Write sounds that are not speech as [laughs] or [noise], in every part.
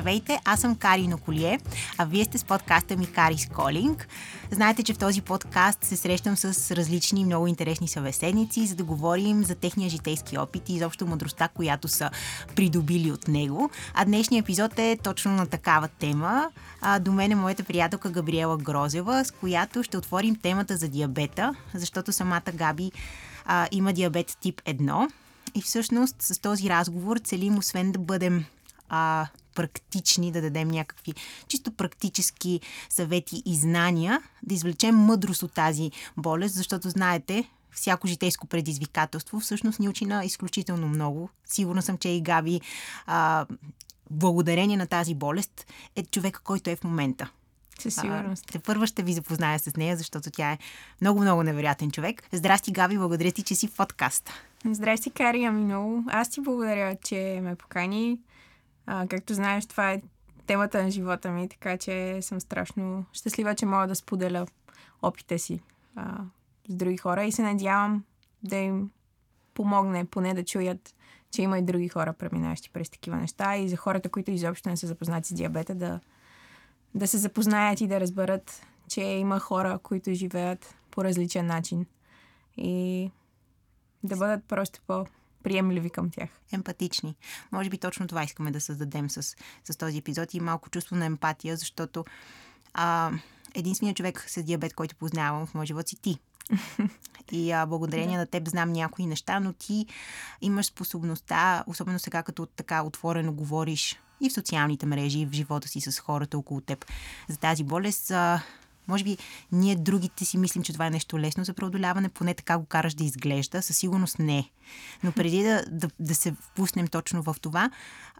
Здравейте, аз съм Кари Ноколие, а вие сте с подкаста ми Кари Колинг. Знаете, че в този подкаст се срещам с различни много интересни събеседници, за да говорим за техния житейски опит и изобщо мъдростта, която са придобили от него. А днешният епизод е точно на такава тема. А, до мен е моята приятелка Габриела Грозева, с която ще отворим темата за диабета, защото самата Габи а, има диабет тип 1. И всъщност с този разговор целим, освен да бъдем а, практични, да дадем някакви чисто практически съвети и знания, да извлечем мъдрост от тази болест, защото знаете, всяко житейско предизвикателство всъщност ни учи на изключително много. Сигурна съм, че и Габи, а, благодарение на тази болест, е човек, който е в момента. Със сигурност. Те първа ще ви запозная с нея, защото тя е много-много невероятен човек. Здрасти, Габи, благодаря ти, че си в подкаста. Здрасти, Кари, ами много. Аз ти благодаря, че ме покани. А, както знаеш, това е темата на живота ми, така че съм страшно щастлива, че мога да споделя опита си а, с други хора. И се надявам да им помогне поне да чуят, че има и други хора, преминаващи през такива неща. И за хората, които изобщо не са запознати с диабета, да, да се запознаят и да разберат, че има хора, които живеят по различен начин. И да бъдат просто по приемливи към тях. Емпатични. Може би точно това искаме да създадем с, с този епизод и малко чувство на емпатия, защото а, единственият човек с диабет, който познавам в моя живот си ти. [laughs] И а, благодарение да. на теб знам някои неща, но ти имаш способността, особено сега като така отворено говориш и в социалните мрежи, и в живота си с хората около теб за тази болест. А, може би ние другите си мислим, че това е нещо лесно за преодоляване, поне така го караш да изглежда. Със сигурност не. Но преди да, да, да се впуснем точно в това,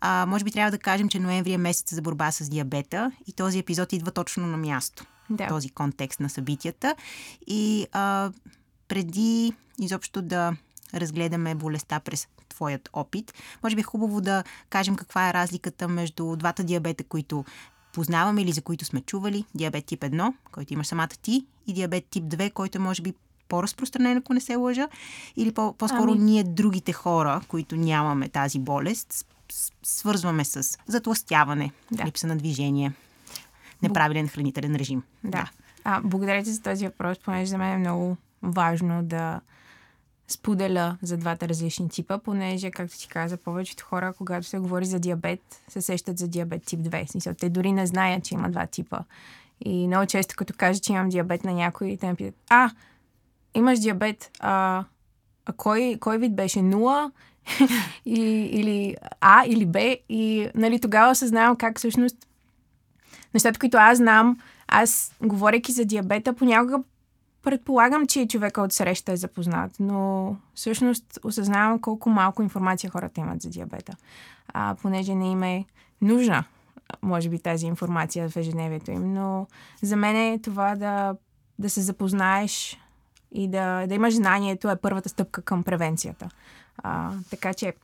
а, може би трябва да кажем, че ноември е месец за борба с диабета и този епизод идва точно на място. Да. Този контекст на събитията. И а, преди изобщо да разгледаме болестта през твоят опит. Може би е хубаво да кажем каква е разликата между двата диабета, които познаваме или за които сме чували. Диабет тип 1, който има самата ти, и диабет тип 2, който е може би по-разпространен, ако не се лъжа, или по- по-скоро ами... ние другите хора, които нямаме тази болест, свързваме с затластяване, да. липса на движение, неправилен хранителен режим. Да. да. А, благодаря ти за този въпрос, понеже за мен е много важно да споделя за двата различни типа, понеже, както ти каза, повечето хора, когато се говори за диабет, се сещат за диабет тип 2. Смисъл, те дори не знаят, че има два типа. И много често, като кажа, че имам диабет на някой, те ме питат, а, имаш диабет, а, а кой, кой вид беше? Нула? [laughs] или А или Б? И нали, тогава осъзнавам как всъщност нещата, които аз знам, аз, говоряки за диабета, понякога Предполагам, че човека от среща е запознат, но всъщност осъзнавам колко малко информация хората имат за диабета. А, понеже не им е нужна, може би, тази информация в ежедневието им. Но за мен е това да, да се запознаеш и да, да имаш знанието е първата стъпка към превенцията. А, така че,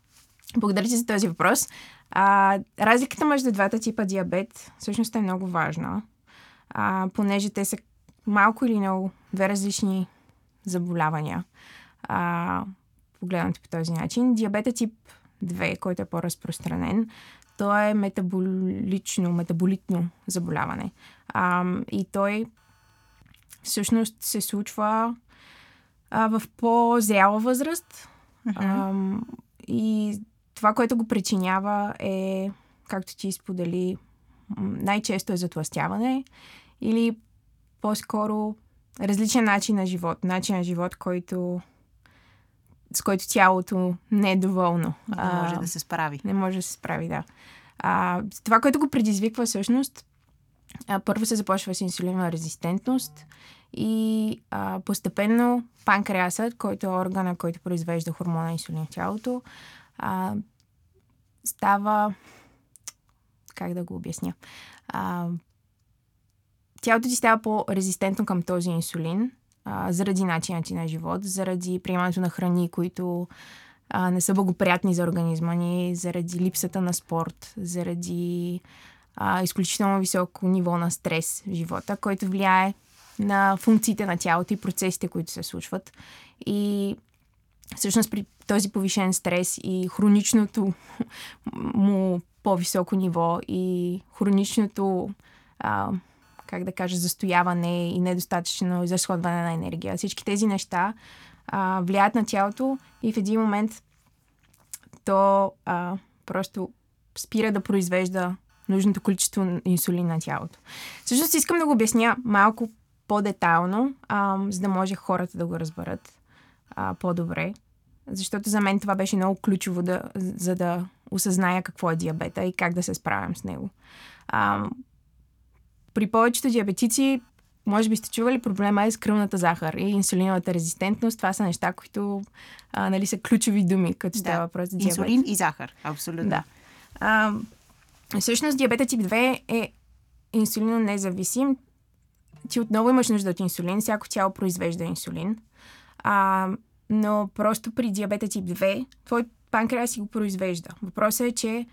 благодаря ти за този въпрос. А, разликата между двата типа диабет всъщност е много важна, а, понеже те са малко или много две различни заболявания. А, погледнато по този начин. Диабета тип 2, който е по-разпространен, то е метаболично, метаболитно заболяване. А, и той всъщност се случва а, в по-зряла възраст. Uh-huh. А, и това, което го причинява е, както ти сподели, най-често е затластяване или по-скоро различен начин на живот. Начин на живот, който с който тялото не е доволно. Не може а, да се справи. Не може да се справи, да. А, това, което го предизвиква всъщност, а, първо се започва с инсулинова резистентност и а, постепенно панкреасът, който е органа, който произвежда хормона инсулин в тялото, а, става как да го обясня? А, тялото ти става по-резистентно към този инсулин а, заради начина ти на живот, заради приемането на храни, които а, не са благоприятни за организма ни, заради липсата на спорт, заради а, изключително високо ниво на стрес в живота, който влияе на функциите на тялото и процесите, които се случват. И всъщност при този повишен стрес и хроничното [laughs] му по-високо ниво и хроничното, а, как да кажа, застояване и недостатъчно изразходване на енергия. Всички тези неща а, влияят на тялото и в един момент то а, просто спира да произвежда нужното количество инсулин на тялото. Всъщност искам да го обясня малко по-детайлно, а, за да може хората да го разберат а, по-добре. Защото за мен това беше много ключово, да, за да осъзная какво е диабета и как да се справям с него. А, при повечето диабетици, може би сте чували, проблема е с кръвната захар и инсулиновата резистентност. Това са неща, които а, нали, са ключови думи, като става да. въпрос за диабет. Инсулин и захар, абсолютно. Да. А, всъщност диабета тип 2 е инсулино независим. Ти отново имаш нужда от инсулин. Всяко тяло произвежда инсулин. А, но просто при диабета тип 2, твой панкреас си го произвежда. Въпросът е, че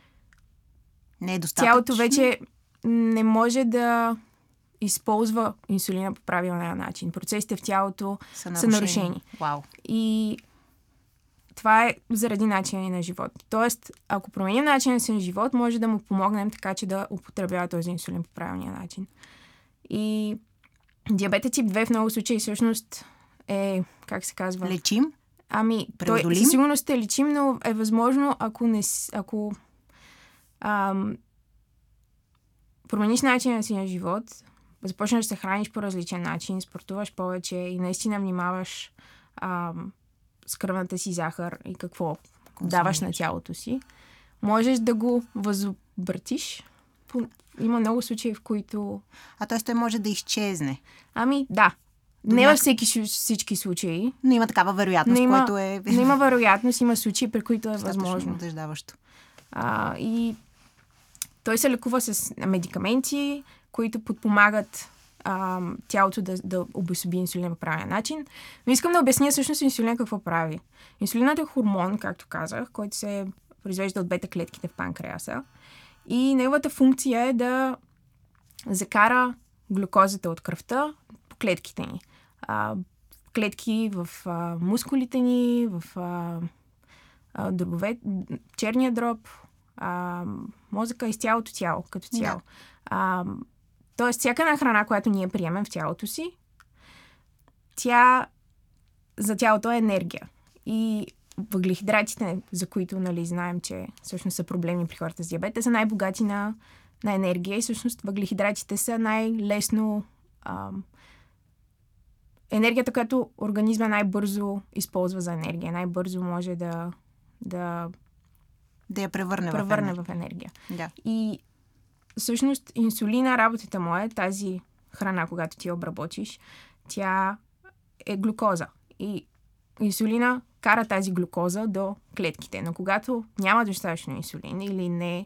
не е достатъчно. тялото вече не може да използва инсулина по правилния начин. Процесите в тялото са нарушени. Са нарушени. Вау. И това е заради начина на живот. Тоест, ако променим начина си на живот, може да му помогнем така, че да употребява този инсулин по правилния начин. И диабета тип 2 в много случаи всъщност е, как се казва? Лечим? Ами, той със сигурност е лечим, но е възможно, ако не, ако ам, промениш начина си на живот, започнеш да се храниш по различен начин, спортуваш повече и наистина внимаваш ам, с кръвната си захар и какво Консумираш. даваш на тялото си, можеш да го възобратиш. Има много случаи, в които... А т.е. той може да изчезне. Ами, да. До не във всеки, всички случаи. Но има такава вероятност, но има, което е... Но има вероятност, има случаи, при които е възможно. А, и той се лекува с медикаменти, които подпомагат а, тялото да, да обособи инсулина по правилен начин. Но искам да обясня всъщност инсулина какво прави. Инсулинът е хормон, както казах, който се произвежда от бета-клетките в панкреаса. И неговата функция е да закара глюкозата от кръвта по клетките ни. А, клетки в а, мускулите ни, в а, а, дробове, черния дроб, а, мозъка и с цялото тяло, като цяло. Да. А, тоест, всяка една храна, която ние приемем в тялото си, тя за тялото е енергия. И въглехидратите, за които нали, знаем, че всъщност са проблеми при хората с диабет, са най-богати на, на енергия и всъщност въглехидратите са най-лесно ам, енергията, която организма най-бързо използва за енергия. Най-бързо може да, да, да я превърне, превърне в енергия. В енергия. Да. И всъщност инсулина, работата му е тази храна, когато ти обработиш, тя е глюкоза. И инсулина кара тази глюкоза до клетките. Но когато няма достатъчно инсулин или не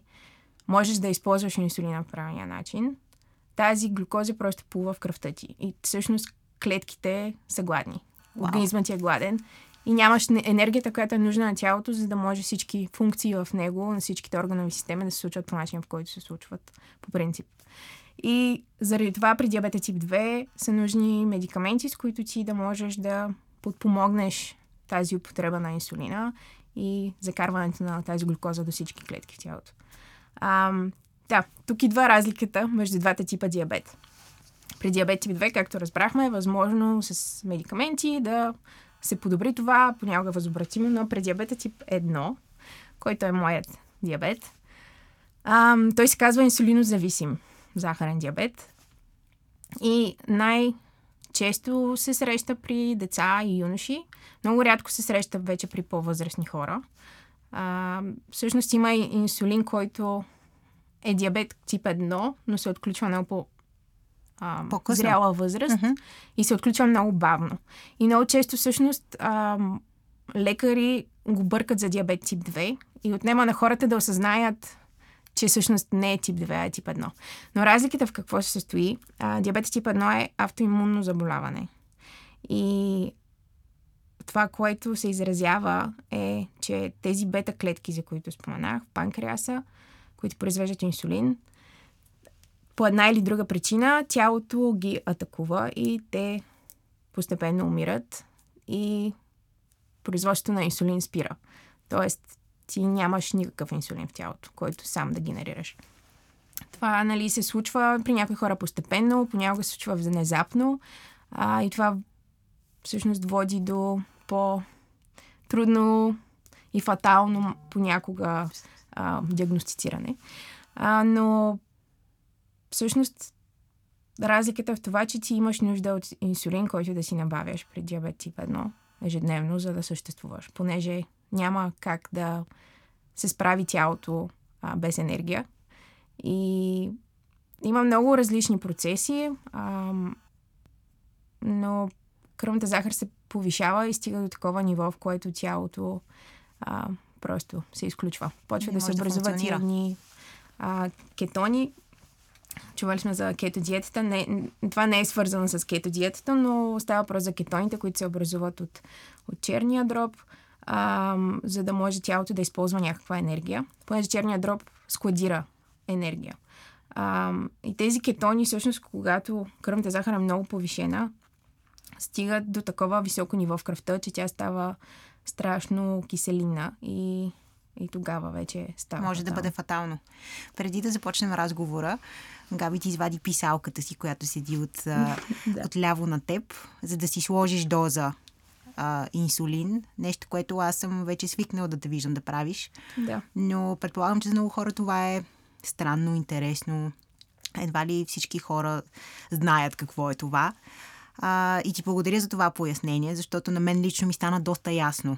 можеш да използваш инсулина по правилния начин, тази глюкоза просто плува в кръвта ти. И всъщност клетките са гладни. Wow. Организмът ти е гладен и нямаш енергията, която е нужна на тялото, за да може всички функции в него, на всичките органови системи да се случват по начин, в който се случват по принцип. И заради това при диабета тип 2 са нужни медикаменти, с които ти да можеш да подпомогнеш тази употреба на инсулина и закарването на тази глюкоза до всички клетки в тялото. А, да, тук идва разликата между двата типа диабет. При диабет тип 2, както разбрахме, е възможно с медикаменти да се подобри това, понякога възобратимо, но при диабета тип 1, който е моят диабет, а, той се казва инсулинозависим захарен диабет. И най-често се среща при деца и юноши. Много рядко се среща вече при по-възрастни хора. А, всъщност има инсулин, който е диабет тип 1, но се отключва много а, зряла възраст uh-huh. и се отключва много бавно. И много често всъщност а, лекари го бъркат за диабет тип 2 и отнема на хората да осъзнаят, че всъщност не е тип 2, а е тип 1. Но разликата в какво се състои? А, диабет тип 1 е автоимунно заболяване. И това, което се изразява е, че тези бета клетки, за които споменах, в панкреаса, които произвеждат инсулин, по една или друга причина тялото ги атакува и те постепенно умират и производството на инсулин спира. Тоест, ти нямаш никакъв инсулин в тялото, който сам да генерираш. Това нали, се случва при някои хора постепенно, понякога се случва внезапно а, и това всъщност води до по-трудно и фатално понякога а, диагностициране. А, но всъщност разликата е в това, че ти имаш нужда от инсулин, който да си набавяш при диабет тип 1 ежедневно, за да съществуваш, понеже няма как да се справи тялото а, без енергия. И има много различни процеси, а, но кръвната захар се повишава и стига до такова ниво, в което тялото а, просто се изключва. Почва Не да се образуват да едни а, кетони. Чували сме за кето диетата. Не, това не е свързано с кето диетата, но става въпрос за кетоните, които се образуват от, от черния дроб, а, за да може тялото да използва някаква енергия. Понеже черния дроб складира енергия. А, и тези кетони, всъщност, когато кръвната захар е много повишена, стигат до такова високо ниво в кръвта, че тя става страшно киселина и, и тогава вече става. Може фатално. да бъде фатално. Преди да започнем разговора, Габи ти извади писалката си, която седи от, [laughs] да. от ляво на теб, за да си сложиш доза а, инсулин. Нещо, което аз съм вече свикнала да те виждам да правиш. Да. Но предполагам, че за много хора това е странно, интересно. Едва ли всички хора знаят какво е това. А, и ти благодаря за това пояснение, защото на мен лично ми стана доста ясно.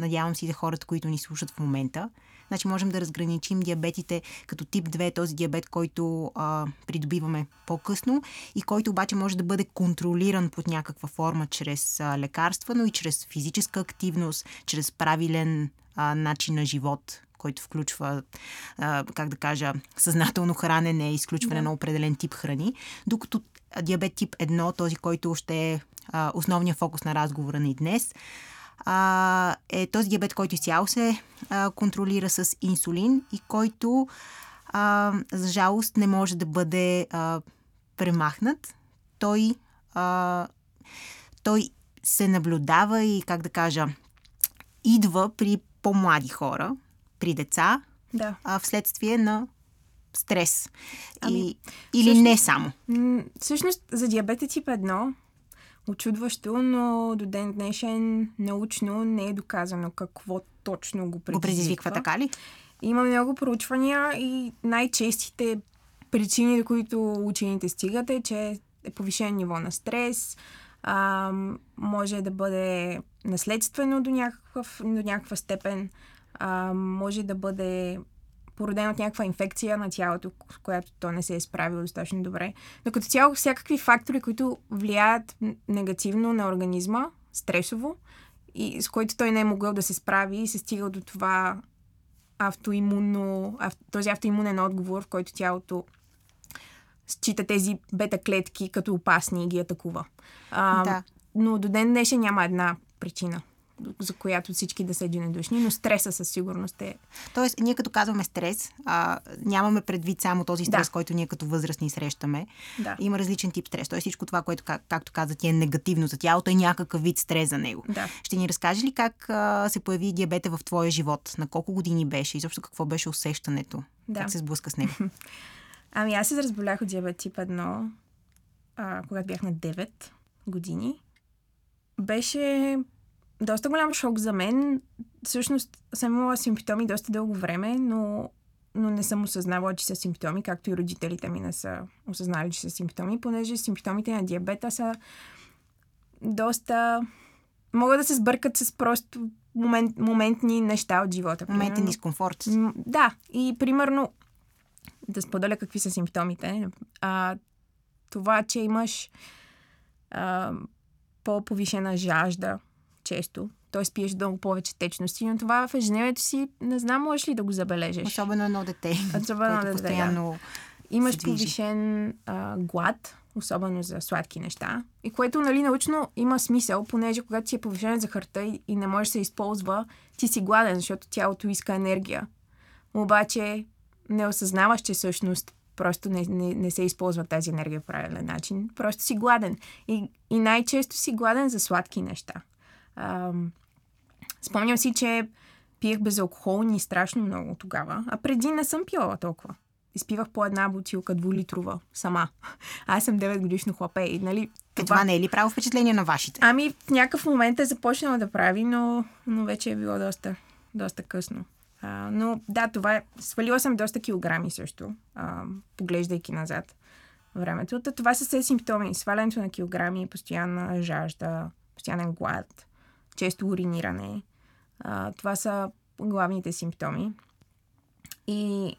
Надявам се и да хората, които ни слушат в момента. Значи можем да разграничим диабетите като тип 2, този диабет, който а, придобиваме по-късно и който обаче може да бъде контролиран под някаква форма чрез а, лекарства, но и чрез физическа активност, чрез правилен а, начин на живот, който включва, а, как да кажа, съзнателно хранене, изключване да. на определен тип храни, докато диабет тип 1, този, който ще е а, основният фокус на разговора ни днес, а, е този диабет, който изцяло се а, контролира с инсулин и който, а, за жалост, не може да бъде а, премахнат. Той, а, той се наблюдава и, как да кажа, идва при по-млади хора, при деца, да. а, вследствие на стрес. Ами, и, или всъщност, не само. Всъщност, за диабета тип 1, очудващо, но до ден днешен научно не е доказано какво точно го предизвиква. Го предизвиква, така ли? Има много проучвания и най-честите причини, до които учените стигат е, че е повишен ниво на стрес, а, може да бъде наследствено до, някакъв, до някаква степен, а, може да бъде породен от някаква инфекция на тялото, с която то не се е справило достатъчно добре. Но като цяло всякакви фактори, които влияят негативно на организма, стресово, и с който той не е могъл да се справи и се стига до това автоимунно, ав, този автоимунен отговор, в който тялото счита тези бета клетки като опасни и ги атакува. А, да. Но до ден днешен няма една причина за която всички да са единодушни, но стреса със сигурност е. Тоест, ние като казваме стрес, а, нямаме предвид само този стрес, да. който ние като възрастни срещаме. Да. Има различен тип стрес. Тоест, всичко това, което, как, както каза ти, е негативно за тялото, е някакъв вид стрес за него. Да. Ще ни разкажеш ли как а, се появи диабета в твоя живот? На колко години беше? И защо какво беше усещането? Да. Как се сблъска с него? [laughs] Ами аз се разболях от диабет тип 1, а, когато бях на 9 години. Беше доста голям шок за мен. Всъщност съм имала симптоми доста дълго време, но, но не съм осъзнавала, че са симптоми, както и родителите ми не са осъзнали, че са симптоми, понеже симптомите на диабета са доста... Могат да се сбъркат с просто момент, моментни неща от живота. Моментен дискомфорт. Да, и примерно да споделя какви са симптомите. А, това, че имаш а, по-повишена жажда, често. Т.е. пиеш дълго повече течности, но това в ежедневието си не знам, можеш ли да го забележиш. Особено едно дете. Особено едно дете. Постоянно да. Имаш повишен а, глад, особено за сладки неща. И което, нали, научно има смисъл, понеже когато ти е повишен захарта и, и не може да се използва, ти си гладен, защото тялото иска енергия. Обаче не осъзнаваш, че всъщност просто не, не, не се използва тази енергия по правилен начин. Просто си гладен. И, и най-често си гладен за сладки неща. Ам, спомням си, че пиех безалкохолни страшно много тогава, а преди не съм пила толкова. Изпивах по една бутилка двулитрова сама. [laughs] Аз съм 9 годишно хлапе и нали... Това... това не е ли право впечатление на вашите? Ами в някакъв момент е започнала да прави, но, но вече е било доста, доста късно. А, но да, това е... Свалила съм доста килограми също, а, поглеждайки назад времето. Та, това са все симптоми. Свалянето на килограми, постоянна жажда, постоянен глад, често уриниране. А, това са главните симптоми. И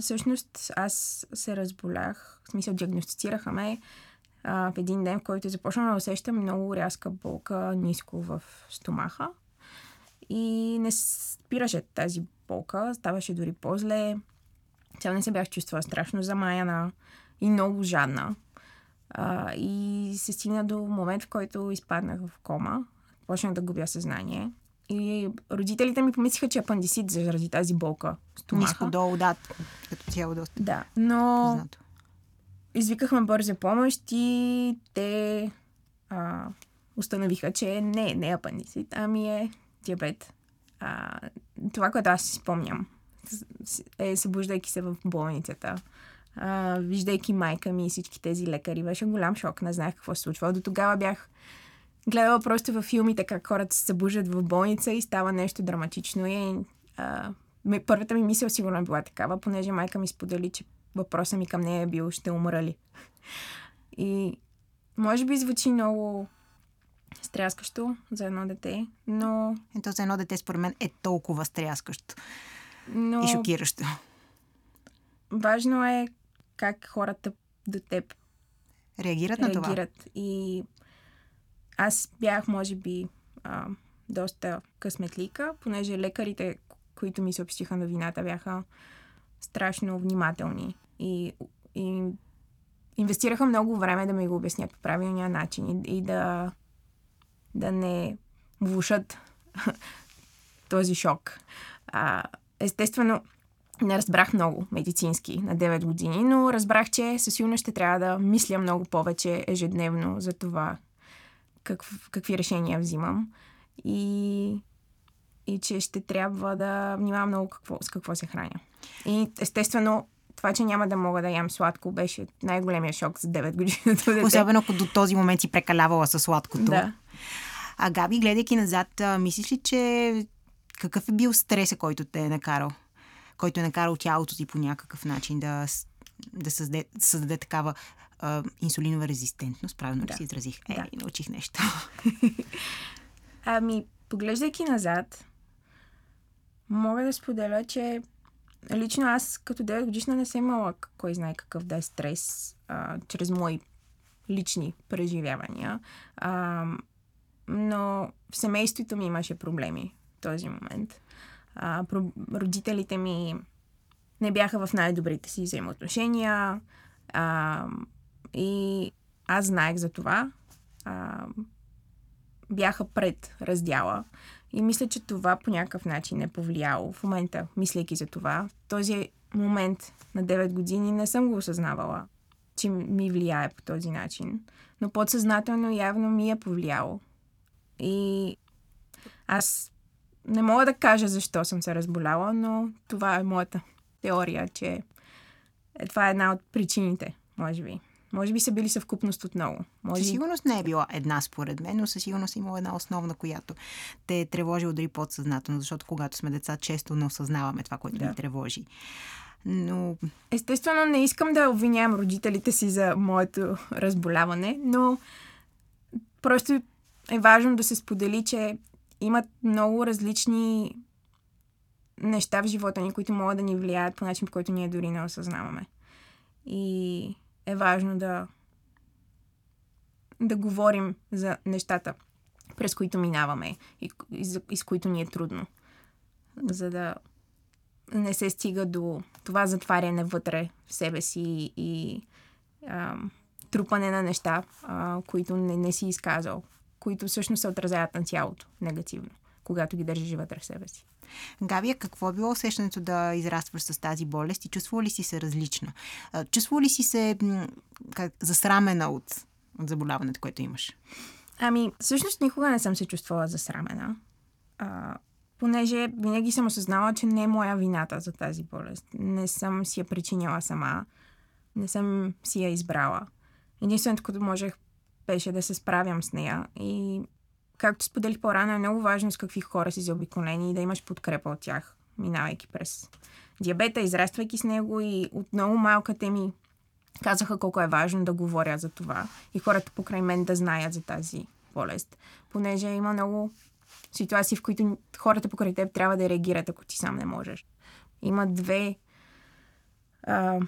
всъщност аз се разболях, в смисъл диагностицираха ме а, в един ден, в който започна да усещам много рязка болка ниско в стомаха. И не спираше тази болка, ставаше дори по-зле. Цял не се бях чувствала страшно замаяна и много жадна. А, и се стигна до момент, в който изпаднах в кома. Почнах да губя съзнание. И родителите ми помислиха, че е апандисит заради тази болка. Стомаха. Ниско долу, да, като цяло доста. Да, но познато. извикахме бърза помощ и те а, установиха, че не, не е апандисит, ами е диабет. А, това, което аз си спомням, е събуждайки се в болницата, а, виждайки майка ми и всички тези лекари, беше голям шок. Не знаех какво се случва. До тогава бях гледала просто във филмите как хората се събуждат в болница и става нещо драматично. И а, първата ми мисъл сигурно е била такава, понеже майка ми сподели, че въпросът ми към нея е бил ще умра ли. И може би звучи много стряскащо за едно дете, но... Ето за едно дете според мен е толкова стряскащо но... и шокиращо. Важно е как хората до теб реагират, на това. Реагират. И аз бях, може би, а, доста късметлика, понеже лекарите, които ми съобщиха новината, бяха страшно внимателни и, и инвестираха много време да ми го обяснят по правилния начин и, и да, да не влушат [laughs] този шок. А, естествено, не разбрах много медицински на 9 години, но разбрах, че със сигурност ще трябва да мисля много повече ежедневно за това как, какви решения взимам и, и че ще трябва да внимавам много какво, с какво се храня. И естествено, това, че няма да мога да ям сладко, беше най-големия шок за 9 години. Особено ако до този момент си прекалявала със сладкото. Да. А Габи, гледайки назад, мислиш ли, че какъв е бил стреса, който те е накарал? Който е накарал тялото ти по някакъв начин да, да създаде, създаде такава а, инсулинова резистентност, правилно да. ли си изразих? Е, да. научих нещо. [laughs] ами, поглеждайки назад, мога да споделя, че лично аз като 9 годишна не съм имала кой знае какъв да е стрес а, чрез мои лични преживявания. А, но в семейството ми имаше проблеми в този момент. А, про- родителите ми не бяха в най-добрите си взаимоотношения. А, и аз знаех за това. А, бяха пред раздяла. И мисля, че това по някакъв начин е повлияло. В момента, мислейки за това, този момент на 9 години не съм го осъзнавала, че ми влияе по този начин. Но подсъзнателно явно ми е повлияло. И аз не мога да кажа защо съм се разболяла, но това е моята теория, че е, това е една от причините, може би. Може би са били съвкупност от много. Може... Със сигурност не е била една според мен, но със сигурност е имала една основна, която те е тревожила дори подсъзнателно, защото когато сме деца, често не осъзнаваме това, което да. ни тревожи. Но... Естествено, не искам да обвинявам родителите си за моето разболяване, но просто е важно да се сподели, че имат много различни неща в живота ни, които могат да ни влияят по начин, по който ние дори не осъзнаваме. И е важно да да говорим за нещата, през които минаваме и, и, и с които ни е трудно. За да не се стига до това затваряне вътре в себе си и а, трупане на неща, а, които не, не си изказал, които всъщност се отразяват на тялото негативно, когато ги държиш вътре в себе си. Гавия, какво е било усещането да израстваш с тази болест и чувствува ли си се различна? Чувствува ли си се как, засрамена от, от заболяването, което имаш? Ами, всъщност никога не съм се чувствала засрамена. А, понеже винаги съм осъзнала, че не е моя вината за тази болест. Не съм си я причинила сама. Не съм си я избрала. Единственото, което можех, беше да се справям с нея. И както споделих по-рано, е много важно с какви хора си заобиколени и да имаш подкрепа от тях, минавайки през диабета, израствайки с него и от много малка те ми казаха колко е важно да говоря за това и хората покрай мен да знаят за тази болест, понеже има много ситуации, в които хората покрай теб трябва да реагират, ако ти сам не можеш. Има две а,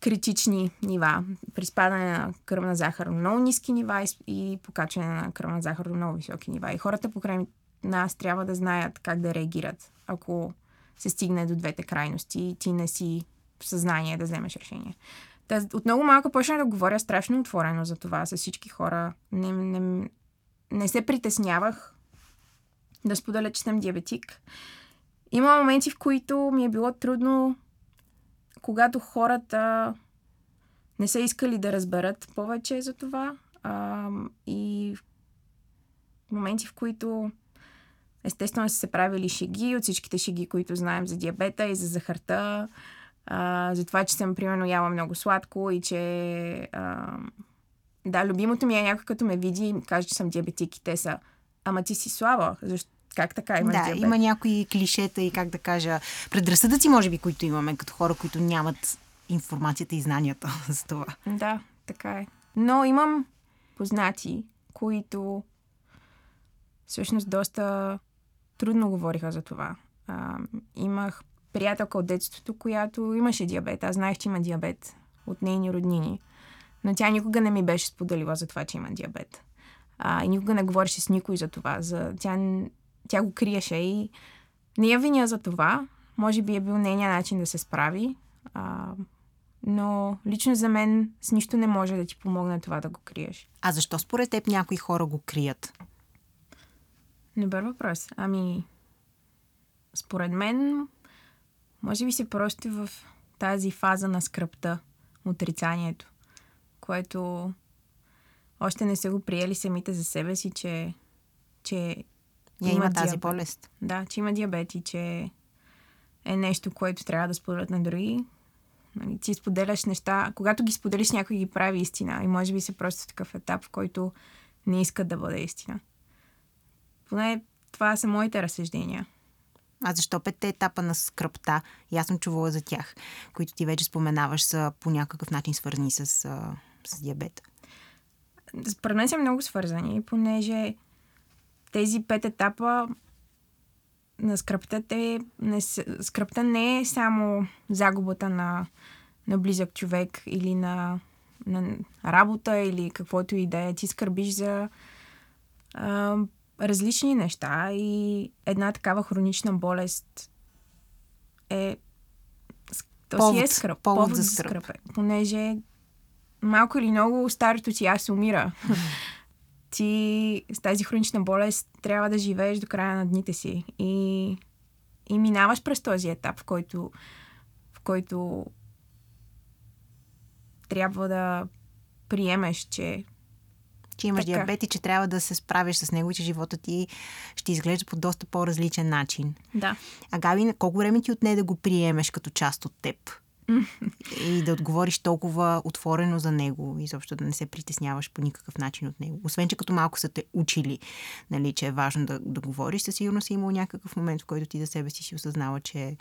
критични нива. При спадане на кръвна захар до много ниски нива и покачване на кръвна захар до много високи нива. И хората покрай нас трябва да знаят как да реагират, ако се стигне до двете крайности и ти не си в съзнание да вземеш решение. Та, от много малко почнах да говоря страшно отворено за това с всички хора. Не, не, не се притеснявах да споделя, че съм диабетик. Има моменти, в които ми е било трудно, когато хората не са искали да разберат повече за това. А, и моменти, в които естествено са се правили шеги от всичките шеги, които знаем за диабета и за захарта, а, за това, че съм примерно яла много сладко и че а, да, любимото ми е някой като ме види и каже, че съм диабетик и те са ама ти си слаба. Защо? Как така има Да, диабет? има някои клишета и как да кажа, предразсъдъци може би, които имаме като хора, които нямат информацията и знанията [laughs] за това. Да, така е. Но имам познати, които всъщност доста трудно говориха за това. А, имах приятелка от детството, която имаше диабет. Аз знаех, че има диабет от нейни роднини. Но тя никога не ми беше споделила за това, че има диабет. А, и никога не говореше с никой за това. За... Тя, тя го криеше и не я виня за това. Може би е бил нейният начин да се справи. А, но лично за мен с нищо не може да ти помогне това да го криеш. А защо според теб някои хора го крият? Добър въпрос. Ами, според мен, може би си просто в тази фаза на скръпта, отрицанието, което още не са го приели самите за себе си, че, че Я има тази диабет. болест. Да, че има диабет и че е нещо, което трябва да споделят на други. Нали, ти споделяш неща, когато ги споделиш, някой ги прави истина. И може би си просто в такъв етап, в който не искат да бъде истина. Поне това са моите разсъждения. А защо петте етапа на скръпта, и аз съм чувала за тях, които ти вече споменаваш, са по някакъв начин свързани с, с диабет? Според мен са много свързани, понеже тези пет етапа на скръпта, те не, скръпта не е само загубата на, на близък човек или на, на работа или каквото и да е. Ти скърбиш за а, различни неща и една такава хронична болест е то си е Повод. скръп. Повод за скръп. е. Понеже малко или много старото ти аз умира. [laughs] ти с тази хронична болест трябва да живееш до края на дните си. И, и минаваш през този етап, в който, в който трябва да приемеш, че Че имаш Така. диабет и че трябва да се справиш с него и че живота ти ще изглежда по доста по-различен начин. да, А Габи, колко време ти отне да го приемеш като част от теб? И да отговориш толкова отворено за него, изобщо да не се притесняваш по никакъв начин от него. Освен, че като малко са те учили, нали, че е важно да, да говориш, със сигурност си имал някакъв момент, в който ти за себе си си осъзнава, че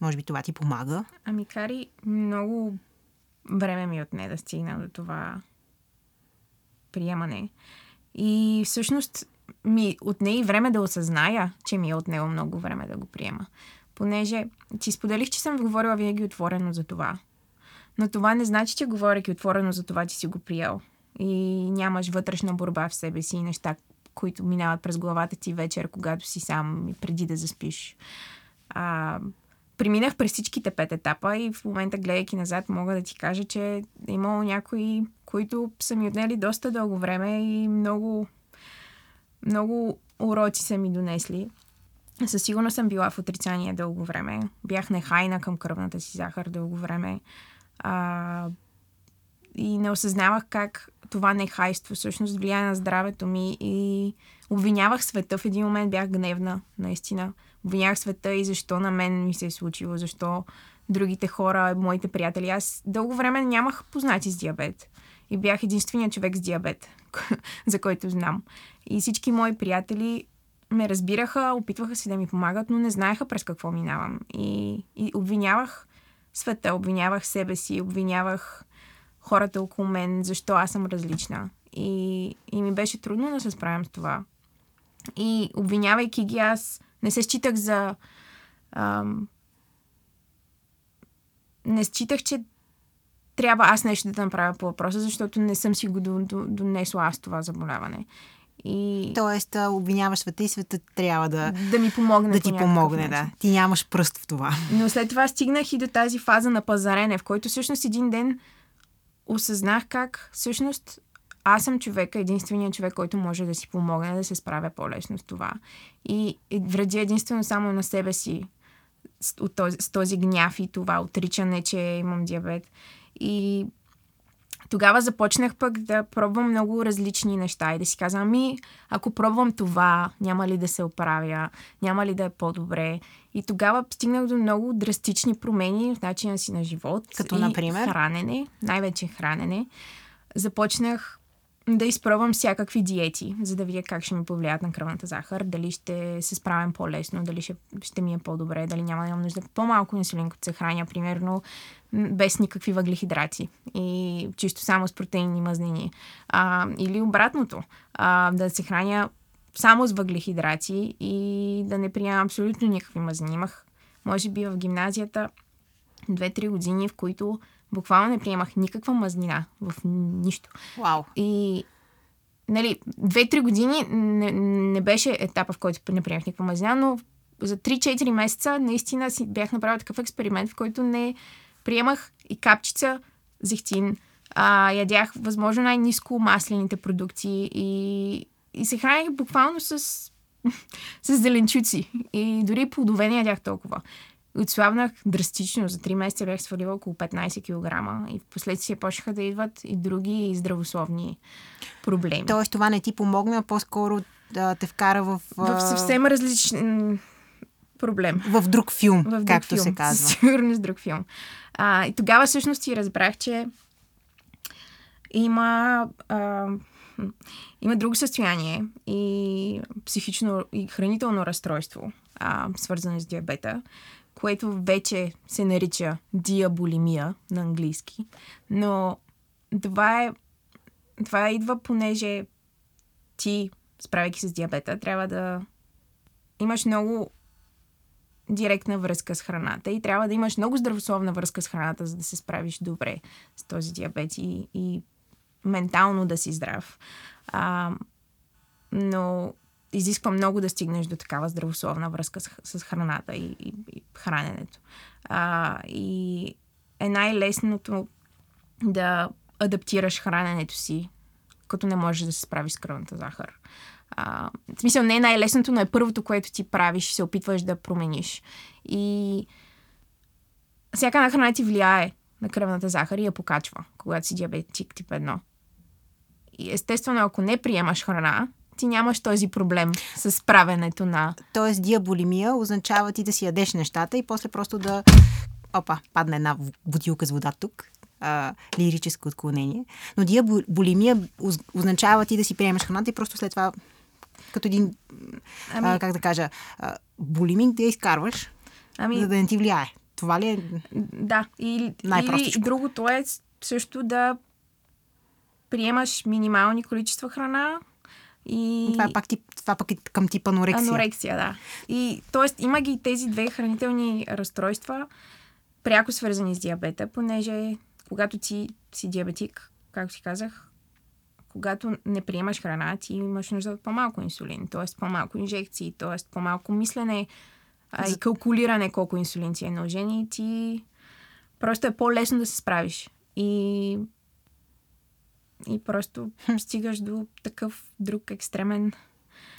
може би това ти помага. Ами, Кари, много време ми отне да стигна до това приемане. И всъщност ми отне и време да осъзная, че ми е отнело много време да го приема. Понеже ти споделих, че съм говорила винаги отворено за това. Но това не значи, че говоряки отворено за това, че си го приел. И нямаш вътрешна борба в себе си и неща, които минават през главата ти вечер, когато си сам и преди да заспиш. А, преминах през всичките пет етапа и в момента, гледайки назад, мога да ти кажа, че е имало някои, които са ми отнели доста дълго време и много, много уроци са ми донесли. Със сигурност съм била в отрицание дълго време. Бях нехайна към кръвната си захар дълго време. А, и не осъзнавах как това нехайство всъщност влияе на здравето ми и обвинявах света. В един момент бях гневна, наистина. обвинявах света и защо на мен ми се е случило, защо другите хора, моите приятели. Аз дълго време нямах познати с диабет. И бях единственият човек с диабет, [laughs] за който знам. И всички мои приятели ме разбираха, опитваха се да ми помагат, но не знаеха през какво минавам. И, и обвинявах света, обвинявах себе си, обвинявах хората около мен, защо аз съм различна. И, и ми беше трудно да се справям с това. И обвинявайки ги, аз не се считах за. Ам, не считах, че трябва аз нещо да направя по въпроса, защото не съм си го донесла аз това заболяване. И... Тоест, обвиняваш света и света трябва да, да ми помогне. Да ти помогне, да. Ти нямаш пръст в това. Но след това стигнах и до тази фаза на пазарене, в който всъщност един ден осъзнах как всъщност аз съм човека, единственият човек, който може да си помогне да се справя по-лесно с това. И, и вреди единствено само на себе си с, този, с този гняв и това отричане, че имам диабет. И тогава започнах пък да пробвам много различни неща и да си казвам, ами, ако пробвам това, няма ли да се оправя, няма ли да е по-добре. И тогава стигнах до много драстични промени в начина си на живот. Като, например? Хранене, най-вече хранене. Започнах да изпробвам всякакви диети, за да видя как ще ми повлият на кръвната захар, дали ще се справям по-лесно, дали ще, ще ми е по-добре, дали няма да имам нужда по-малко инсулин, като се храня, примерно, без никакви въглехидрати и чисто само с протеини и мазнини. А, или обратното, а, да се храня само с въглехидрати и да не приемам абсолютно никакви мазнини. Имах, може би, в гимназията 2-3 години, в които Буквално не приемах никаква мазнина в нищо. Вау. И нали, две-три години не, не беше етапа, в който не приемах никаква мазнина, но за 3-4 месеца наистина си бях направил такъв експеримент, в който не приемах и капчица зехтин. А, ядях възможно най-низко маслените продукти и, и се храних буквално с, [laughs] с зеленчуци. И дори плодове не ядях толкова. Отслабнах драстично. За 3 месеца бях свалила около 15 кг и в последствие почнаха да идват и други здравословни проблеми. Тоест това не ти помогна, по-скоро да те вкара в... В съвсем различен проблем. В друг филм, в друг както филм. се казва. [laughs] Сигурно с друг филм. А, и тогава всъщност ти разбрах, че има, а, има друго състояние и психично и хранително разстройство, а, свързано с диабета, което вече се нарича диаболимия на английски. Но това е това идва, понеже ти, справяйки с диабета, трябва да имаш много директна връзка с храната и трябва да имаш много здравословна връзка с храната, за да се справиш добре с този диабет и, и ментално да си здрав. А, но изисква много да стигнеш до такава здравословна връзка с, с храната и, и, и храненето. А, и е най-лесното да адаптираш храненето си, като не можеш да се справиш с кръвната захар. А, в смисъл, не е най-лесното, но е първото, което ти правиш, се опитваш да промениш. И всяка една храна ти влияе на кръвната захар и я покачва, когато си диабетик тип 1. И естествено, ако не приемаш храна, ти нямаш този проблем с правенето на... Тоест, диаболимия означава ти да си ядеш нещата и после просто да... Опа, падна една бутилка с вода тук. А, лирическо отклонение. Но диаболимия означава ти да си приемаш храната и просто след това като един, ами... а, как да кажа, а, булиминг да я изкарваш, ами... за да не ти влияе. Това ли е Да. И, или другото е също да приемаш минимални количества храна, и... Това, е пак тип, това пък е към типа анорексия. Анорексия, да. И, тоест, има ги тези две хранителни разстройства, пряко свързани с диабета, понеже когато ти си диабетик, както си казах, когато не приемаш храна, ти имаш нужда от по-малко инсулин, т.е. по-малко инжекции, т.е. по-малко мислене а, и калкулиране колко инсулин ти е нужен и ти просто е по-лесно да се справиш. И и просто [laughs] стигаш до такъв друг екстремен.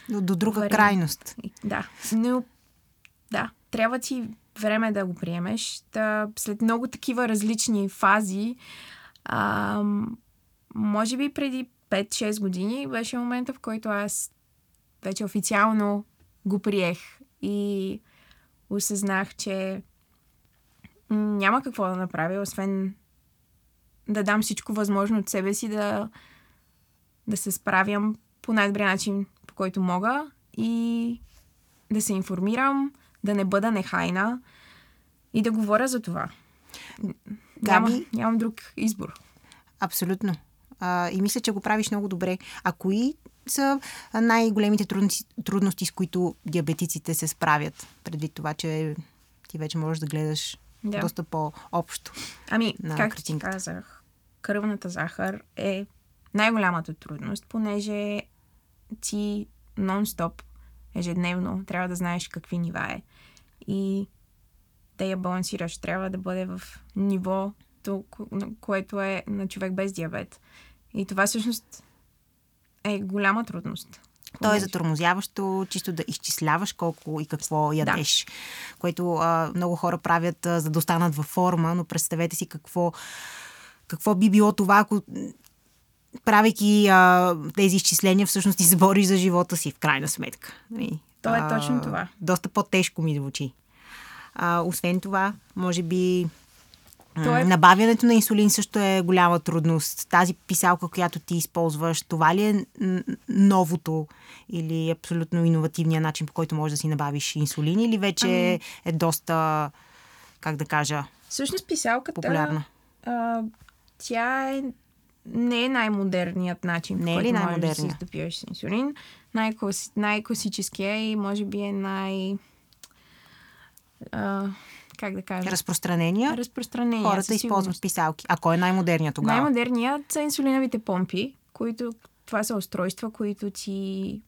До, до друга вариант. крайност. Да. Но, да, трябва ти време да го приемеш. Да, след много такива различни фази, а, може би преди 5-6 години беше момента, в който аз вече официално го приех. И осъзнах, че няма какво да направя, освен да дам всичко възможно от себе си да, да се справям по най-добрия начин, по който мога и да се информирам, да не бъда нехайна и да говоря за това. Габи? нямам друг избор. Абсолютно. А, и мисля, че го правиш много добре. А кои са най-големите трудности, трудности, с които диабетиците се справят, предвид това, че ти вече можеш да гледаш Да. доста по-общо. Ами, на както ти картинката. казах, кръвната захар е най-голямата трудност, понеже ти нон-стоп, ежедневно, трябва да знаеш какви нива е. И да я балансираш. Трябва да бъде в нивото, което е на човек без диабет. И това всъщност е голяма трудност. То е затормозяващо, чисто да изчисляваш колко и какво ядеш. Което а, много хора правят а, за да останат във форма, но представете си какво, какво би било това, ако правейки а, тези изчисления, всъщност ти [laughs] се бориш за живота си, в крайна сметка. Нали? То е А, точно това. Доста по-тежко ми звучи. А, освен това, може би То е- Набавянето на инсулин също е голяма трудност. Тази писалка, която ти използваш, това ли е новото или абсолютно иновативният начин, по който можеш да си набавиш инсулин или вече Ами- е доста, как да кажа, Всъщност писалката... популярна? А, тя е, не е най-модерният начин, Не е ли можеш да си с инсулин. Най-класи, най-класическия и може би е най... А, как да кажа? Разпространения. Разпространение. Хората използват писалки. А кой е най-модерният тогава? Най-модерният са инсулиновите помпи, които това са устройства, които ти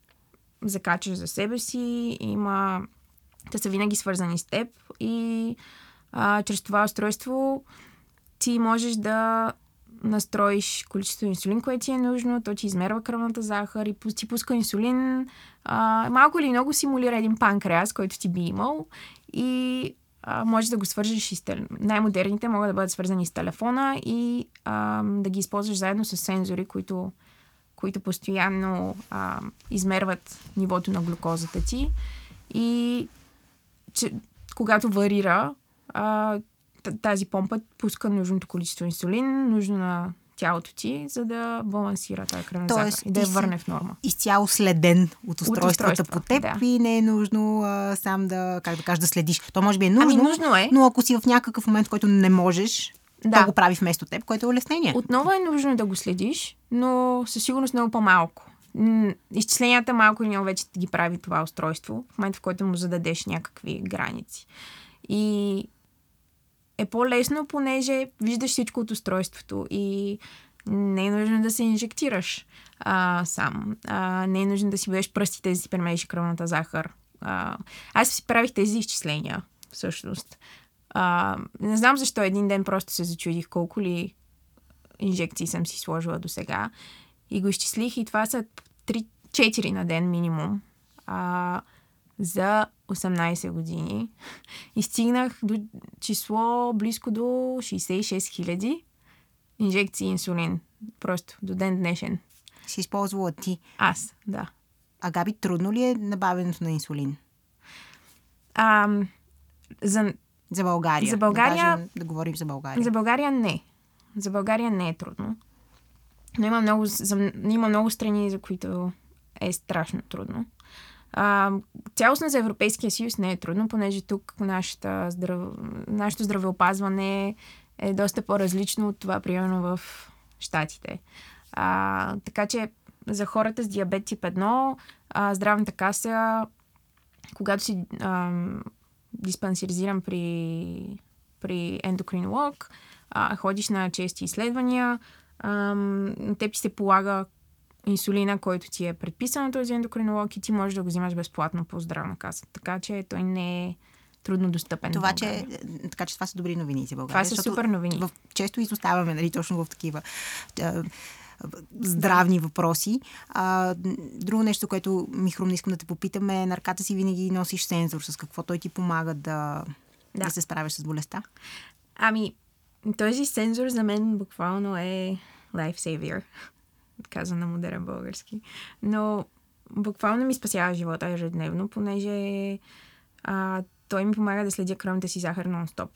закачаш за себе си. Има... Те са винаги свързани с теб и а, чрез това устройство ти можеш да настроиш количество инсулин, което ти е нужно, то ти измерва кръвната захар и ти пуска инсулин. А, малко или много симулира един панкреас, който ти би имал и а, можеш да го свържеш и с тел... Най-модерните могат да бъдат свързани с телефона и а, да ги използваш заедно с сензори, които, които постоянно а, измерват нивото на глюкозата ти. И че, когато варира, а, тази помпа пуска нужното количество инсулин, нужно на тялото ти, за да балансира тази кръвна и да я върне в норма. изцяло следен от устройствата устройства, по теб да. и не е нужно а, сам да, как да кажа, да следиш. То може би е нужно, Ами, нужно е. но ако си в някакъв момент, в който не можеш, Да. то го прави вместо теб, което е улеснение. Отново е нужно да го следиш, но със сигурност много по-малко. Изчисленията малко или много вече ги прави това устройство, в момента в който му зададеш някакви граници. И е по-лесно, понеже виждаш всичко от устройството и не е нужно да се инжектираш а, сам. А, не е нужно да си бъдеш пръстите, да си премериш кръвната захар. А, аз си правих тези изчисления, всъщност. А, не знам защо един ден просто се зачудих колко ли инжекции съм си сложила до сега. И го изчислих и това са 3-4 на ден минимум. А, за 18 години. И стигнах до число близко до 66 хиляди инжекции инсулин. Просто до ден днешен. Си използвала ти. Аз, да. А Габи, трудно ли е набавянето на инсулин? А, за, За България. За България- Да, кажем, да говорим за България. За България не. За България не е трудно. Но има много, за, има много страни, за които е страшно трудно. А, цялостно за Европейския съюз не е трудно, понеже тук нашата здрав... нашето здравеопазване е доста по-различно от това, примерно в Штатите. А, така че за хората с диабет тип 1, а, здравната каса, когато си ам, диспансеризиран при, при ендокринолог, а, ходиш на чести изследвания, на теб ти се полага инсулина, който ти е предписан на този ендокринолог и ти можеш да го взимаш безплатно по здравна каса. Така че той не е трудно достъпен. Това, че, така че това са добри новини за България. Това са супер новини. В, често изоставаме, нали, точно в такива здравни въпроси. А, друго нещо, което ми хрумна, искам да те попитам е, на ръката си винаги носиш сензор, с какво той ти помага да, да. Да. се справяш с болестта. Ами, този сензор за мен буквално е life savior, каза на модерен български. Но буквално ми спасява живота ежедневно, понеже а, той ми помага да следя кръвната си захар нон-стоп.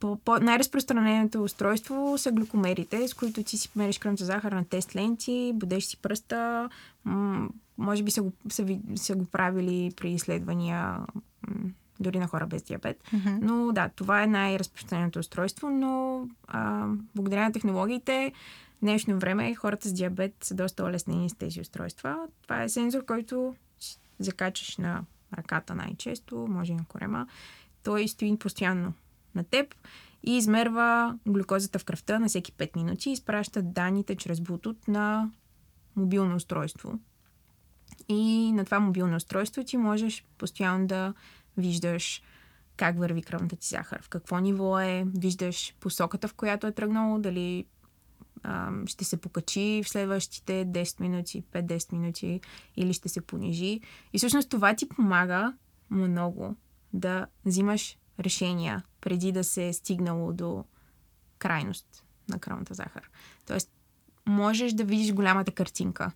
По, по, най-разпространеното устройство са глюкомерите, с които ти си мериш кръвната захар на тест ленти, будеш си пръста. М- може би са го, са, са го правили при изследвания м- дори на хора без диабет. Mm-hmm. Но да, това е най-разпространеното устройство, но а, благодаря на технологиите, днешно време хората с диабет са доста улеснени с тези устройства. Това е сензор, който закачаш на ръката най-често, може и на корема. Той стои постоянно на теб и измерва глюкозата в кръвта на всеки 5 минути и изпраща данните чрез Bluetooth на мобилно устройство. И на това мобилно устройство ти можеш постоянно да виждаш как върви кръвната ти захар, в какво ниво е, виждаш посоката, в която е тръгнало, дали ще се покачи в следващите 10 минути, 5-10 минути или ще се понижи. И всъщност това ти помага много да взимаш решения преди да се е стигнало до крайност на кръвната захар. Тоест, можеш да видиш голямата картинка,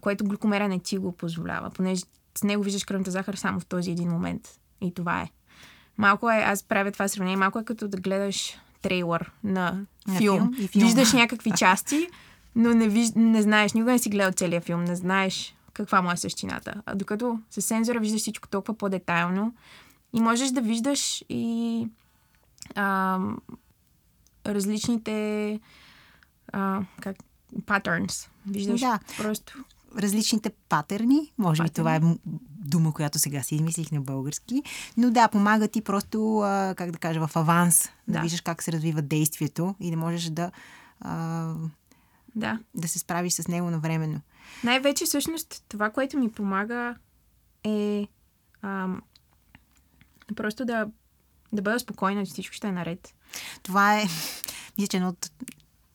което глюкомера не ти го позволява, понеже с него виждаш кръвната захар само в този един момент. И това е. Малко е, аз правя това сравнение, малко е като да гледаш трейлър на филм. филм. Виждаш някакви [laughs] части, но не, виж, не знаеш, никога не си гледал целият филм, не знаеш каква му е същината. А докато с сензора виждаш всичко толкова по-детайлно и можеш да виждаш и а, различните а, как, patterns. Виждаш да. просто различните патерни. Може би това е дума, която сега си измислих на български. Но да, помага ти просто, а, как да кажа, в аванс да, да виждаш как се развива действието и да можеш да, а, да. да се справиш с него навременно. Най-вече всъщност това, което ми помага е ам, просто да, да бъда спокойна, че всичко ще е наред. Това е, [laughs] мисля, че едно от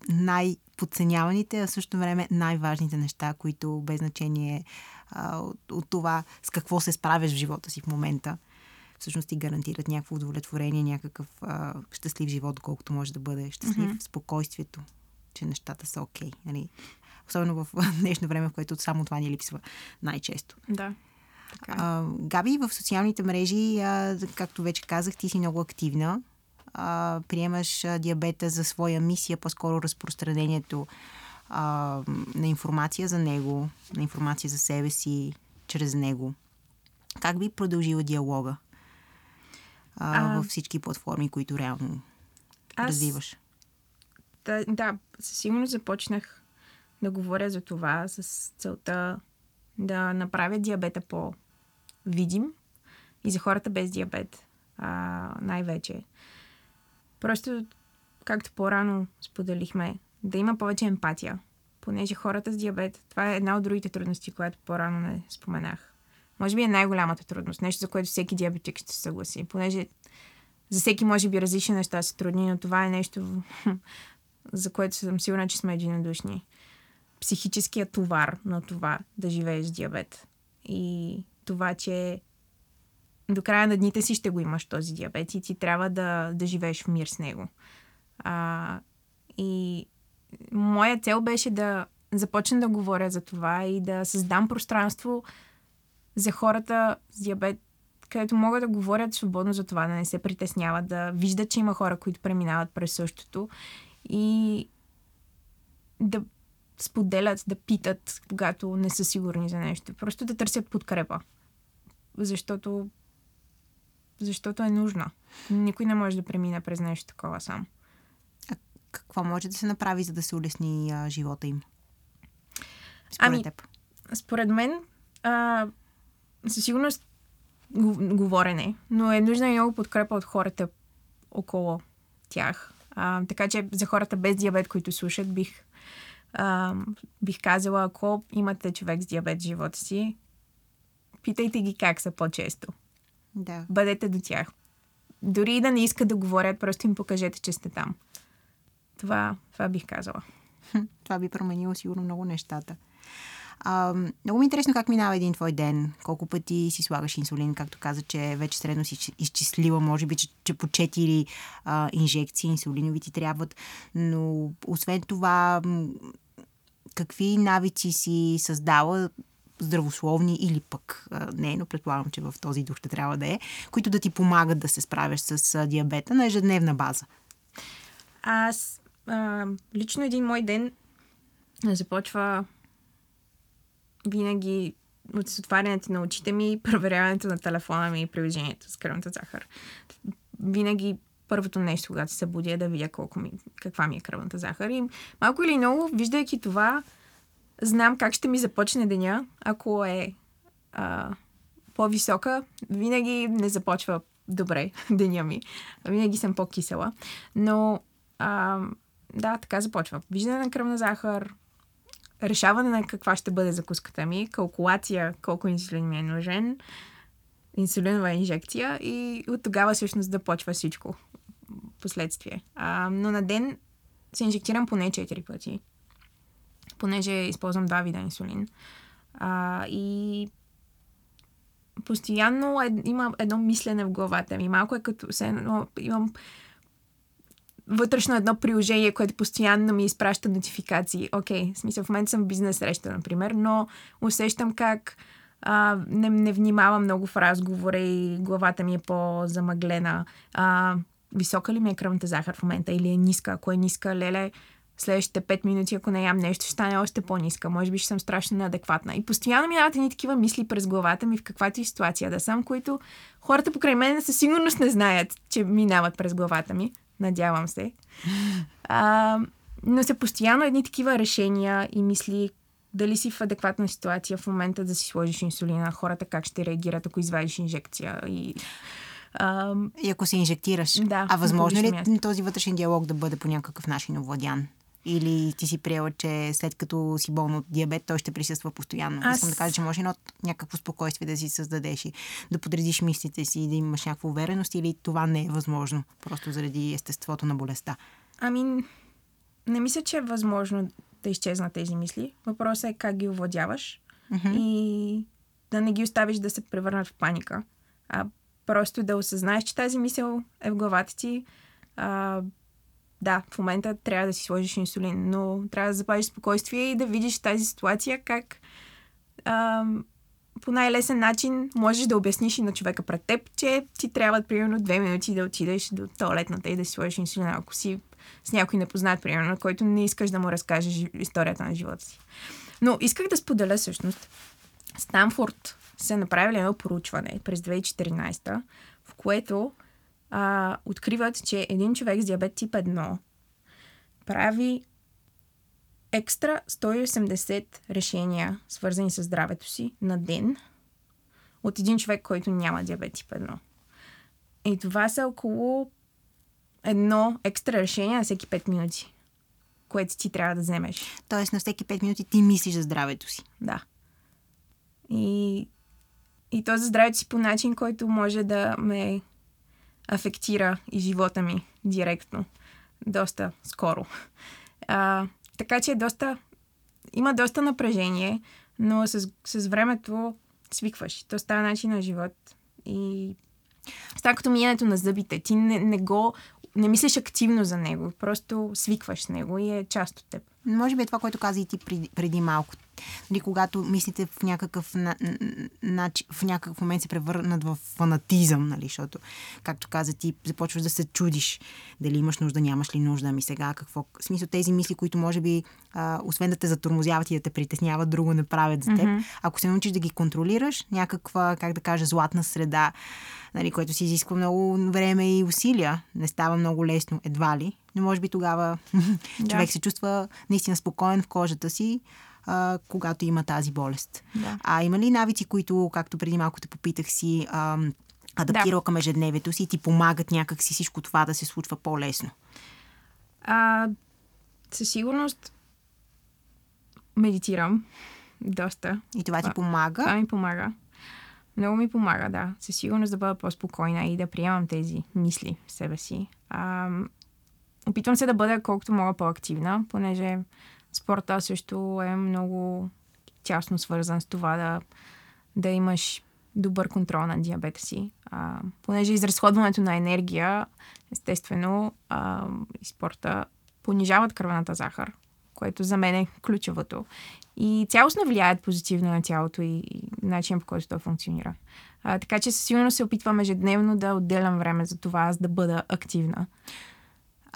най- подценяваните, а също време най-важните неща, които без значение а, от, от това с какво се справяш в живота си в момента, всъщност ти гарантират някакво удовлетворение, някакъв а, щастлив живот, колкото може да бъде щастлив, mm-hmm. спокойствието, че нещата са окей. Okay, нали? Особено в [laughs] днешно време, в което само това ни липсва най-често. Да. Така. А, Габи, в социалните мрежи, а, както вече казах, ти си много активна а, приемаш диабета за своя мисия, по-скоро разпространението а, на информация за него, на информация за себе си, чрез него. Как би продължила диалога а, а, във всички платформи, които реално аз, развиваш? Да, да, със сигурност започнах да говоря за това с целта да направя диабета по-видим и за хората без диабет а, най-вече. Просто, както по-рано споделихме, да има повече емпатия. Понеже хората с диабет, това е една от другите трудности, която по-рано не споменах. Може би е най-голямата трудност. Нещо, за което всеки диабетик ще се съгласи. Понеже за всеки може би различни неща са трудни, но това е нещо, [laughs] за което съм сигурна, че сме единодушни. Психическият товар на това да живееш с диабет. И това, че до края на дните си ще го имаш този диабет и ти трябва да, да живееш в мир с него. А, и моя цел беше да започна да говоря за това и да създам пространство за хората с диабет, където могат да говорят свободно за това, да не се притесняват, да виждат, че има хора, които преминават през същото и да споделят, да питат, когато не са сигурни за нещо. Просто да търсят подкрепа. Защото защото е нужна. Никой не може да премине през нещо такова сам. А какво може да се направи, за да се улесни а, живота им? Според ами, теб. Според мен, а, със сигурност говорене, но е нужна и много подкрепа от хората около тях. А, така че за хората без диабет, които слушат, бих, а, бих казала, ако имате човек с диабет в живота си, питайте ги как са по-често. Да. Бъдете до тях. Дори и да не искат да говорят, просто им покажете, че сте там. Това, това бих казала. Това би променило сигурно много нещата. А, много ми е интересно как минава един твой ден. Колко пъти си слагаш инсулин, както каза, че вече средно си изчислила, може би, че, че по 4 а, инжекции инсулинови ти трябват. Но освен това, какви навици си създала здравословни или пък а, не, но предполагам, че в този дух ще трябва да е, които да ти помагат да се справяш с диабета на ежедневна база? Аз а, лично един мой ден започва винаги от отварянето на очите ми, проверяването на телефона ми и приложението с кръвната захар. Винаги първото нещо, когато се събудя, е да видя колко ми, каква ми е кръвната захар. И малко или много, виждайки това, знам как ще ми започне деня, ако е а, по-висока. Винаги не започва добре [laughs] деня ми. Винаги съм по-кисела. Но а, да, така започва. Виждане на кръвна захар, решаване на каква ще бъде закуската ми, калкулация колко инсулин ми е нужен, инсулинова инжекция и от тогава всъщност да почва всичко последствие. А, но на ден се инжектирам поне 4 пъти, понеже използвам два вида инсулин. А, и постоянно е, има едно мислене в главата ми. Малко е като се, но имам вътрешно едно приложение, което постоянно ми изпраща нотификации. Окей, okay, в смисъл, в момента съм в бизнес среща, например, но усещам как а, не, не внимавам много в разговора и главата ми е по-замъглена. А, висока ли ми е кръвната захар в момента или е ниска? Ако е ниска, леле, следващите 5 минути, ако не ям нещо, ще стане още по-ниска. Може би ще съм страшно неадекватна. И постоянно минават едни такива мисли през главата ми в каквато и ситуация да съм, които хората покрай мен със сигурност не знаят, че минават през главата ми. Надявам се. А, но са постоянно едни такива решения и мисли дали си в адекватна ситуация в момента да си сложиш инсулина, хората как ще реагират, ако извадиш инжекция и... А, и ако се инжектираш. Да, а възможно ли е този вътрешен диалог да бъде по някакъв начин овладян? Или ти си приела, че след като си болна от диабет, той ще присъства постоянно? Аз... Искам да кажа, че може едно някакво спокойствие да си създадеш и да подредиш мислите си и да имаш някаква увереност или това не е възможно, просто заради естеството на болестта? Ами, не мисля, че е възможно да изчезнат тези мисли. Въпросът е как ги овладяваш mm-hmm. и да не ги оставиш да се превърнат в паника, а просто да осъзнаеш, че тази мисъл е в главата ти, а, да, в момента трябва да си сложиш инсулин, но трябва да запазиш спокойствие и да видиш тази ситуация как а, по най-лесен начин можеш да обясниш и на човека пред теб, че ти трябва примерно две минути да отидеш до туалетната и да си сложиш инсулин, ако си с някой непознат, примерно, който не искаш да му разкажеш историята на живота си. Но исках да споделя всъщност. Станфорд са направили едно поручване през 2014, в което а, откриват, че един човек с диабет тип 1 прави екстра 180 решения, свързани с здравето си на ден, от един човек, който няма диабет тип 1. И това са около едно екстра решение на всеки 5 минути, което ти трябва да вземеш. Тоест на всеки 5 минути ти мислиш за здравето си. Да. И, и то за здравето си по начин, който може да ме афектира и живота ми директно. Доста скоро. А, така че е доста... Има доста напрежение, но с, с времето свикваш. То става начин на живот. И става като миенето на зъбите. Ти не, не го... Не мислиш активно за него. Просто свикваш с него и е част от теб. Може би е това, което каза и ти преди, преди малко. Нали, когато мислите в някакъв, на, на, в някакъв момент се превърнат в фанатизъм, нали, защото, както каза ти, започваш да се чудиш дали имаш нужда, нямаш ли нужда, ами сега какво. В смисъл тези мисли, които може би, а, освен да те затормозяват и да те притесняват, друго не правят за теб. Mm-hmm. Ако се научиш да ги контролираш, някаква, как да кажа, златна среда, нали, което си изисква много време и усилия, не става много лесно, едва ли, но може би тогава [laughs] да. човек се чувства наистина спокоен в кожата си, а, когато има тази болест. Да. А има ли навици, които, както преди малко те попитах си, а, адаптирал да. към ежедневието си и ти помагат някак си всичко това да се случва по-лесно? А, със сигурност медитирам доста. И това ти помага? Това ми помага. Много ми помага, да. Със сигурност да бъда по-спокойна и да приемам тези мисли в себе си. А, опитвам се да бъда колкото мога по-активна, понеже спорта също е много тясно свързан с това да, да имаш добър контрол на диабета си. А, понеже изразходването на енергия, естествено, а, и спорта понижават кръвната захар, което за мен е ключовото. и цялостно влияят позитивно на тялото и, и начин по който то функционира. А, така че със сигурност се опитвам ежедневно да отделям време за това, аз да бъда активна.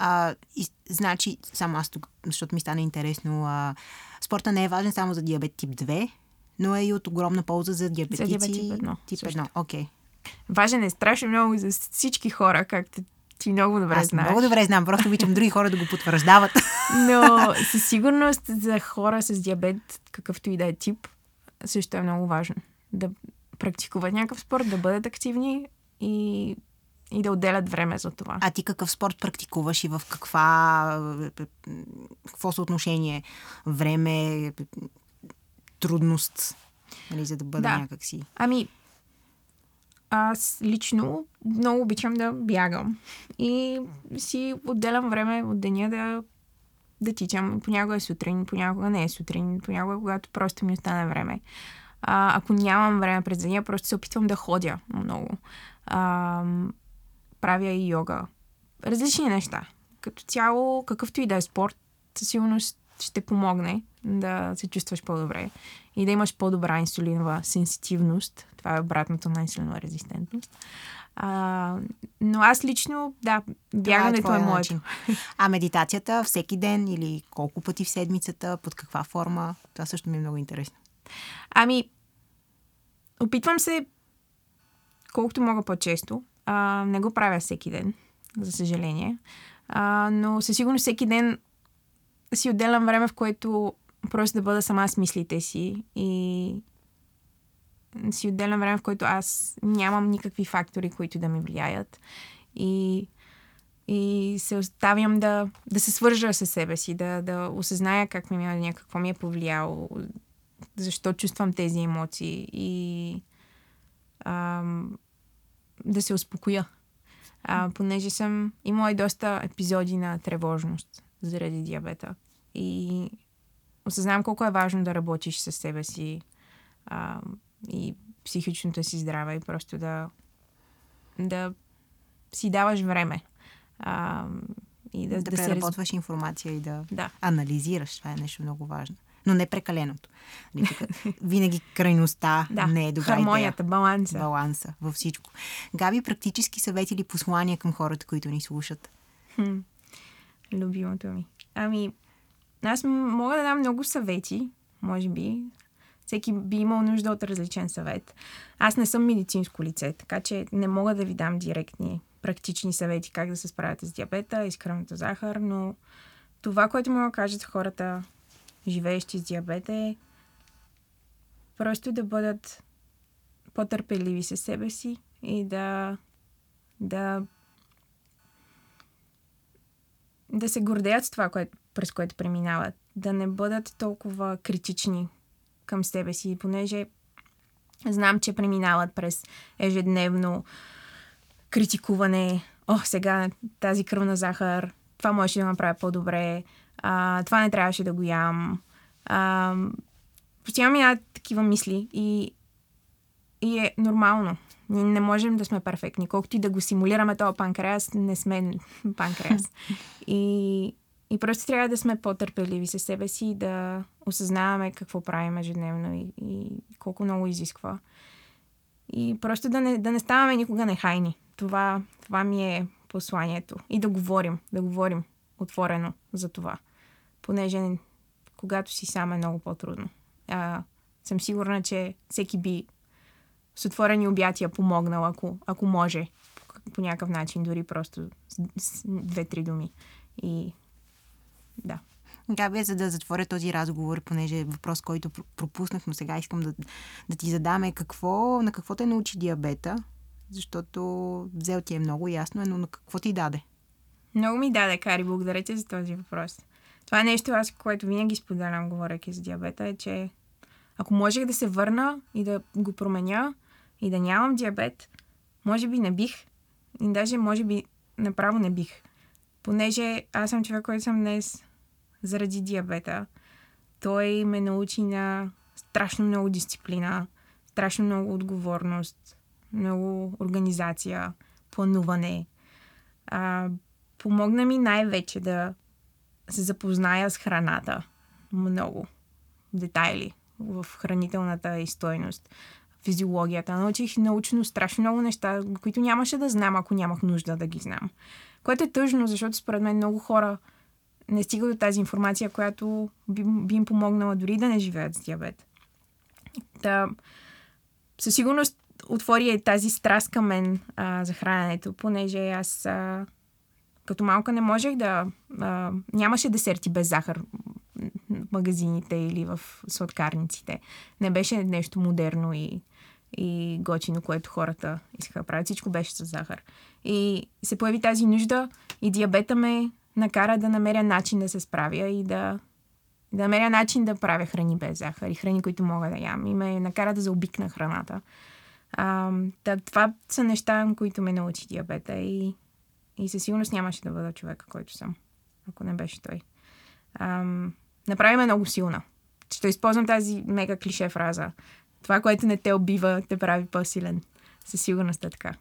А, и, значи, само аз тук, защото ми стана интересно, а, спорта не е важен само за диабет тип 2, но е и от огромна полза за диабетици. За диабет тип 1. Тип 1, окей. Okay. Важен е страшно много за всички хора, както ти много добре Аз знаеш. много добре знам, просто обичам други хора да го потвърждават. [laughs] Но със сигурност за хора с диабет, какъвто и да е тип, също е много важно. Да практикуват някакъв спорт, да бъдат активни и, и да отделят време за това. А ти какъв спорт практикуваш и в каква, какво съотношение време, трудност, нали, за да бъда Да. някакси... Ами, аз лично много обичам да бягам. И си отделям време от деня да, да тичам. Понякога е сутрин, понякога не е сутрин, понякога когато просто ми остане време. А, ако нямам време през деня, просто се опитвам да ходя много. А, правя и йога. Различни неща. Като цяло, какъвто и да е спорт, със сигурност ще помогне да се чувстваш по-добре и да имаш по-добра инсулинова сенситивност. Това е обратното на инсулинова резистентност. А, но аз лично, да, бягането е, твоя моето. начин. А медитацията всеки ден или колко пъти в седмицата, под каква форма? Това също ми е много интересно. Ами, опитвам се колкото мога по-често. А, не го правя всеки ден, за съжаление. А, но със сигурност всеки ден си отделям време, в което просто да бъда сама с мислите си и си отделям време, в което аз нямам никакви фактори, които да ми влияят. И, и се оставям да, да се свържа с себе си, да, да осъзная как ми е, какво ми е повлияло, защо чувствам тези емоции и ам, да се успокоя. А, понеже съм имала и доста епизоди на тревожност заради диабета. И осъзнавам колко е важно да работиш с себе си а, и психичното си здраве и просто да, да си даваш време. А, и да, Да, да, се раз... преработваш информация и да Да. анализираш. Това е нещо много важно. Но не прекаленото. Нали, [laughs] Винаги крайността Да, не е добра хармонията, идея. баланса. Баланса във всичко. Габи, практически съвети или послания към хората, които ни слушат? Хм, любимото ми. Ами, аз мога да дам много съвети, може би. Всеки би имал нужда от различен съвет. Аз не съм медицинско лице, така че не мога да ви дам директни практични съвети как да се справяте с диабета и с кръвната захар, но това, което мога да кажат хората, живеещи с диабет е просто да бъдат по-търпеливи със себе си и да, да да се гордеят с това, което, през което преминават. Да не бъдат толкова критични към себе си, понеже знам, че преминават през ежедневно критикуване. О, сега тази кръвна захар, това можеше да направя по-добре, а, това не трябваше да го ям. А, постоянно минават такива мисли и, и е нормално. Ние не можем да сме перфектни. Колкото и да го симулираме този панкреас, не сме [laughs] панкреас. И, и просто трябва да сме по-търпеливи със себе си и да осъзнаваме какво правим ежедневно и, и колко много изисква. И просто да не, да не ставаме никога нехайни. Това, това ми е посланието. И да говорим, да говорим отворено за това. Понеже когато си сам е много по-трудно. А, съм сигурна, че всеки би с отворени обятия помогнал, ако, ако може, по, по някакъв начин, дори просто с, с две-три думи. И да. Габи, за да затворя този разговор, понеже е въпрос, който пр- пропуснах, но сега искам да, да ти задаме какво, на какво те научи диабета, защото взел ти е много ясно, но на какво ти даде? Много ми даде, Кари, благодаря ти за този въпрос. Това е нещо, аз, което винаги споделям, говоряки за диабета, е, че ако можех да се върна и да го променя и да нямам диабет, може би не бих. И даже може би направо не бих. Понеже аз съм човек, който съм днес заради диабета. Той ме научи на страшно много дисциплина, страшно много отговорност, много организация, плануване. А, помогна ми най-вече да се запозная с храната. Много. детайли в хранителната и стойност, физиологията. Научих научно страшно много неща, които нямаше да знам, ако нямах нужда да ги знам. Което е тъжно, защото според мен много хора не стигат до тази информация, която би, би им помогнала дори да не живеят с диабет. Та, със сигурност отвори е тази страст към мен а, за храненето, понеже аз а, като малка не можех да... А, нямаше десерти без захар в магазините или в сладкарниците. Не беше нещо модерно и, и готино, което хората искаха да правят. Всичко беше с захар. И се появи тази нужда и диабета ме накара да намеря начин да се справя и да, да намеря начин да правя храни без захар и храни, които мога да ям. И ме накара да заобикна храната. А, да, това са неща, които ме научи диабета и, и със сигурност нямаше да бъда човека, който съм, ако не беше той. А, направи ме много силна. Ще използвам тази мега клише фраза. Това, което не те убива, те прави по-силен. Със сигурност е така.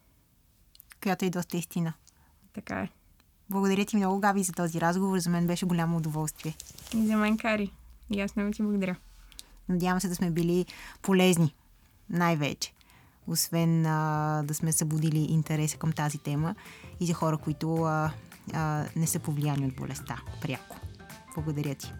Която е доста истина. Така е. Благодаря ти много, Габи, за този разговор. За мен беше голямо удоволствие. И за мен, Кари. И аз много ти благодаря. Надявам се да сме били полезни. Най-вече. Освен а, да сме събудили интереса към тази тема и за хора, които а, а, не са повлияни от болестта пряко. Благодаря ти.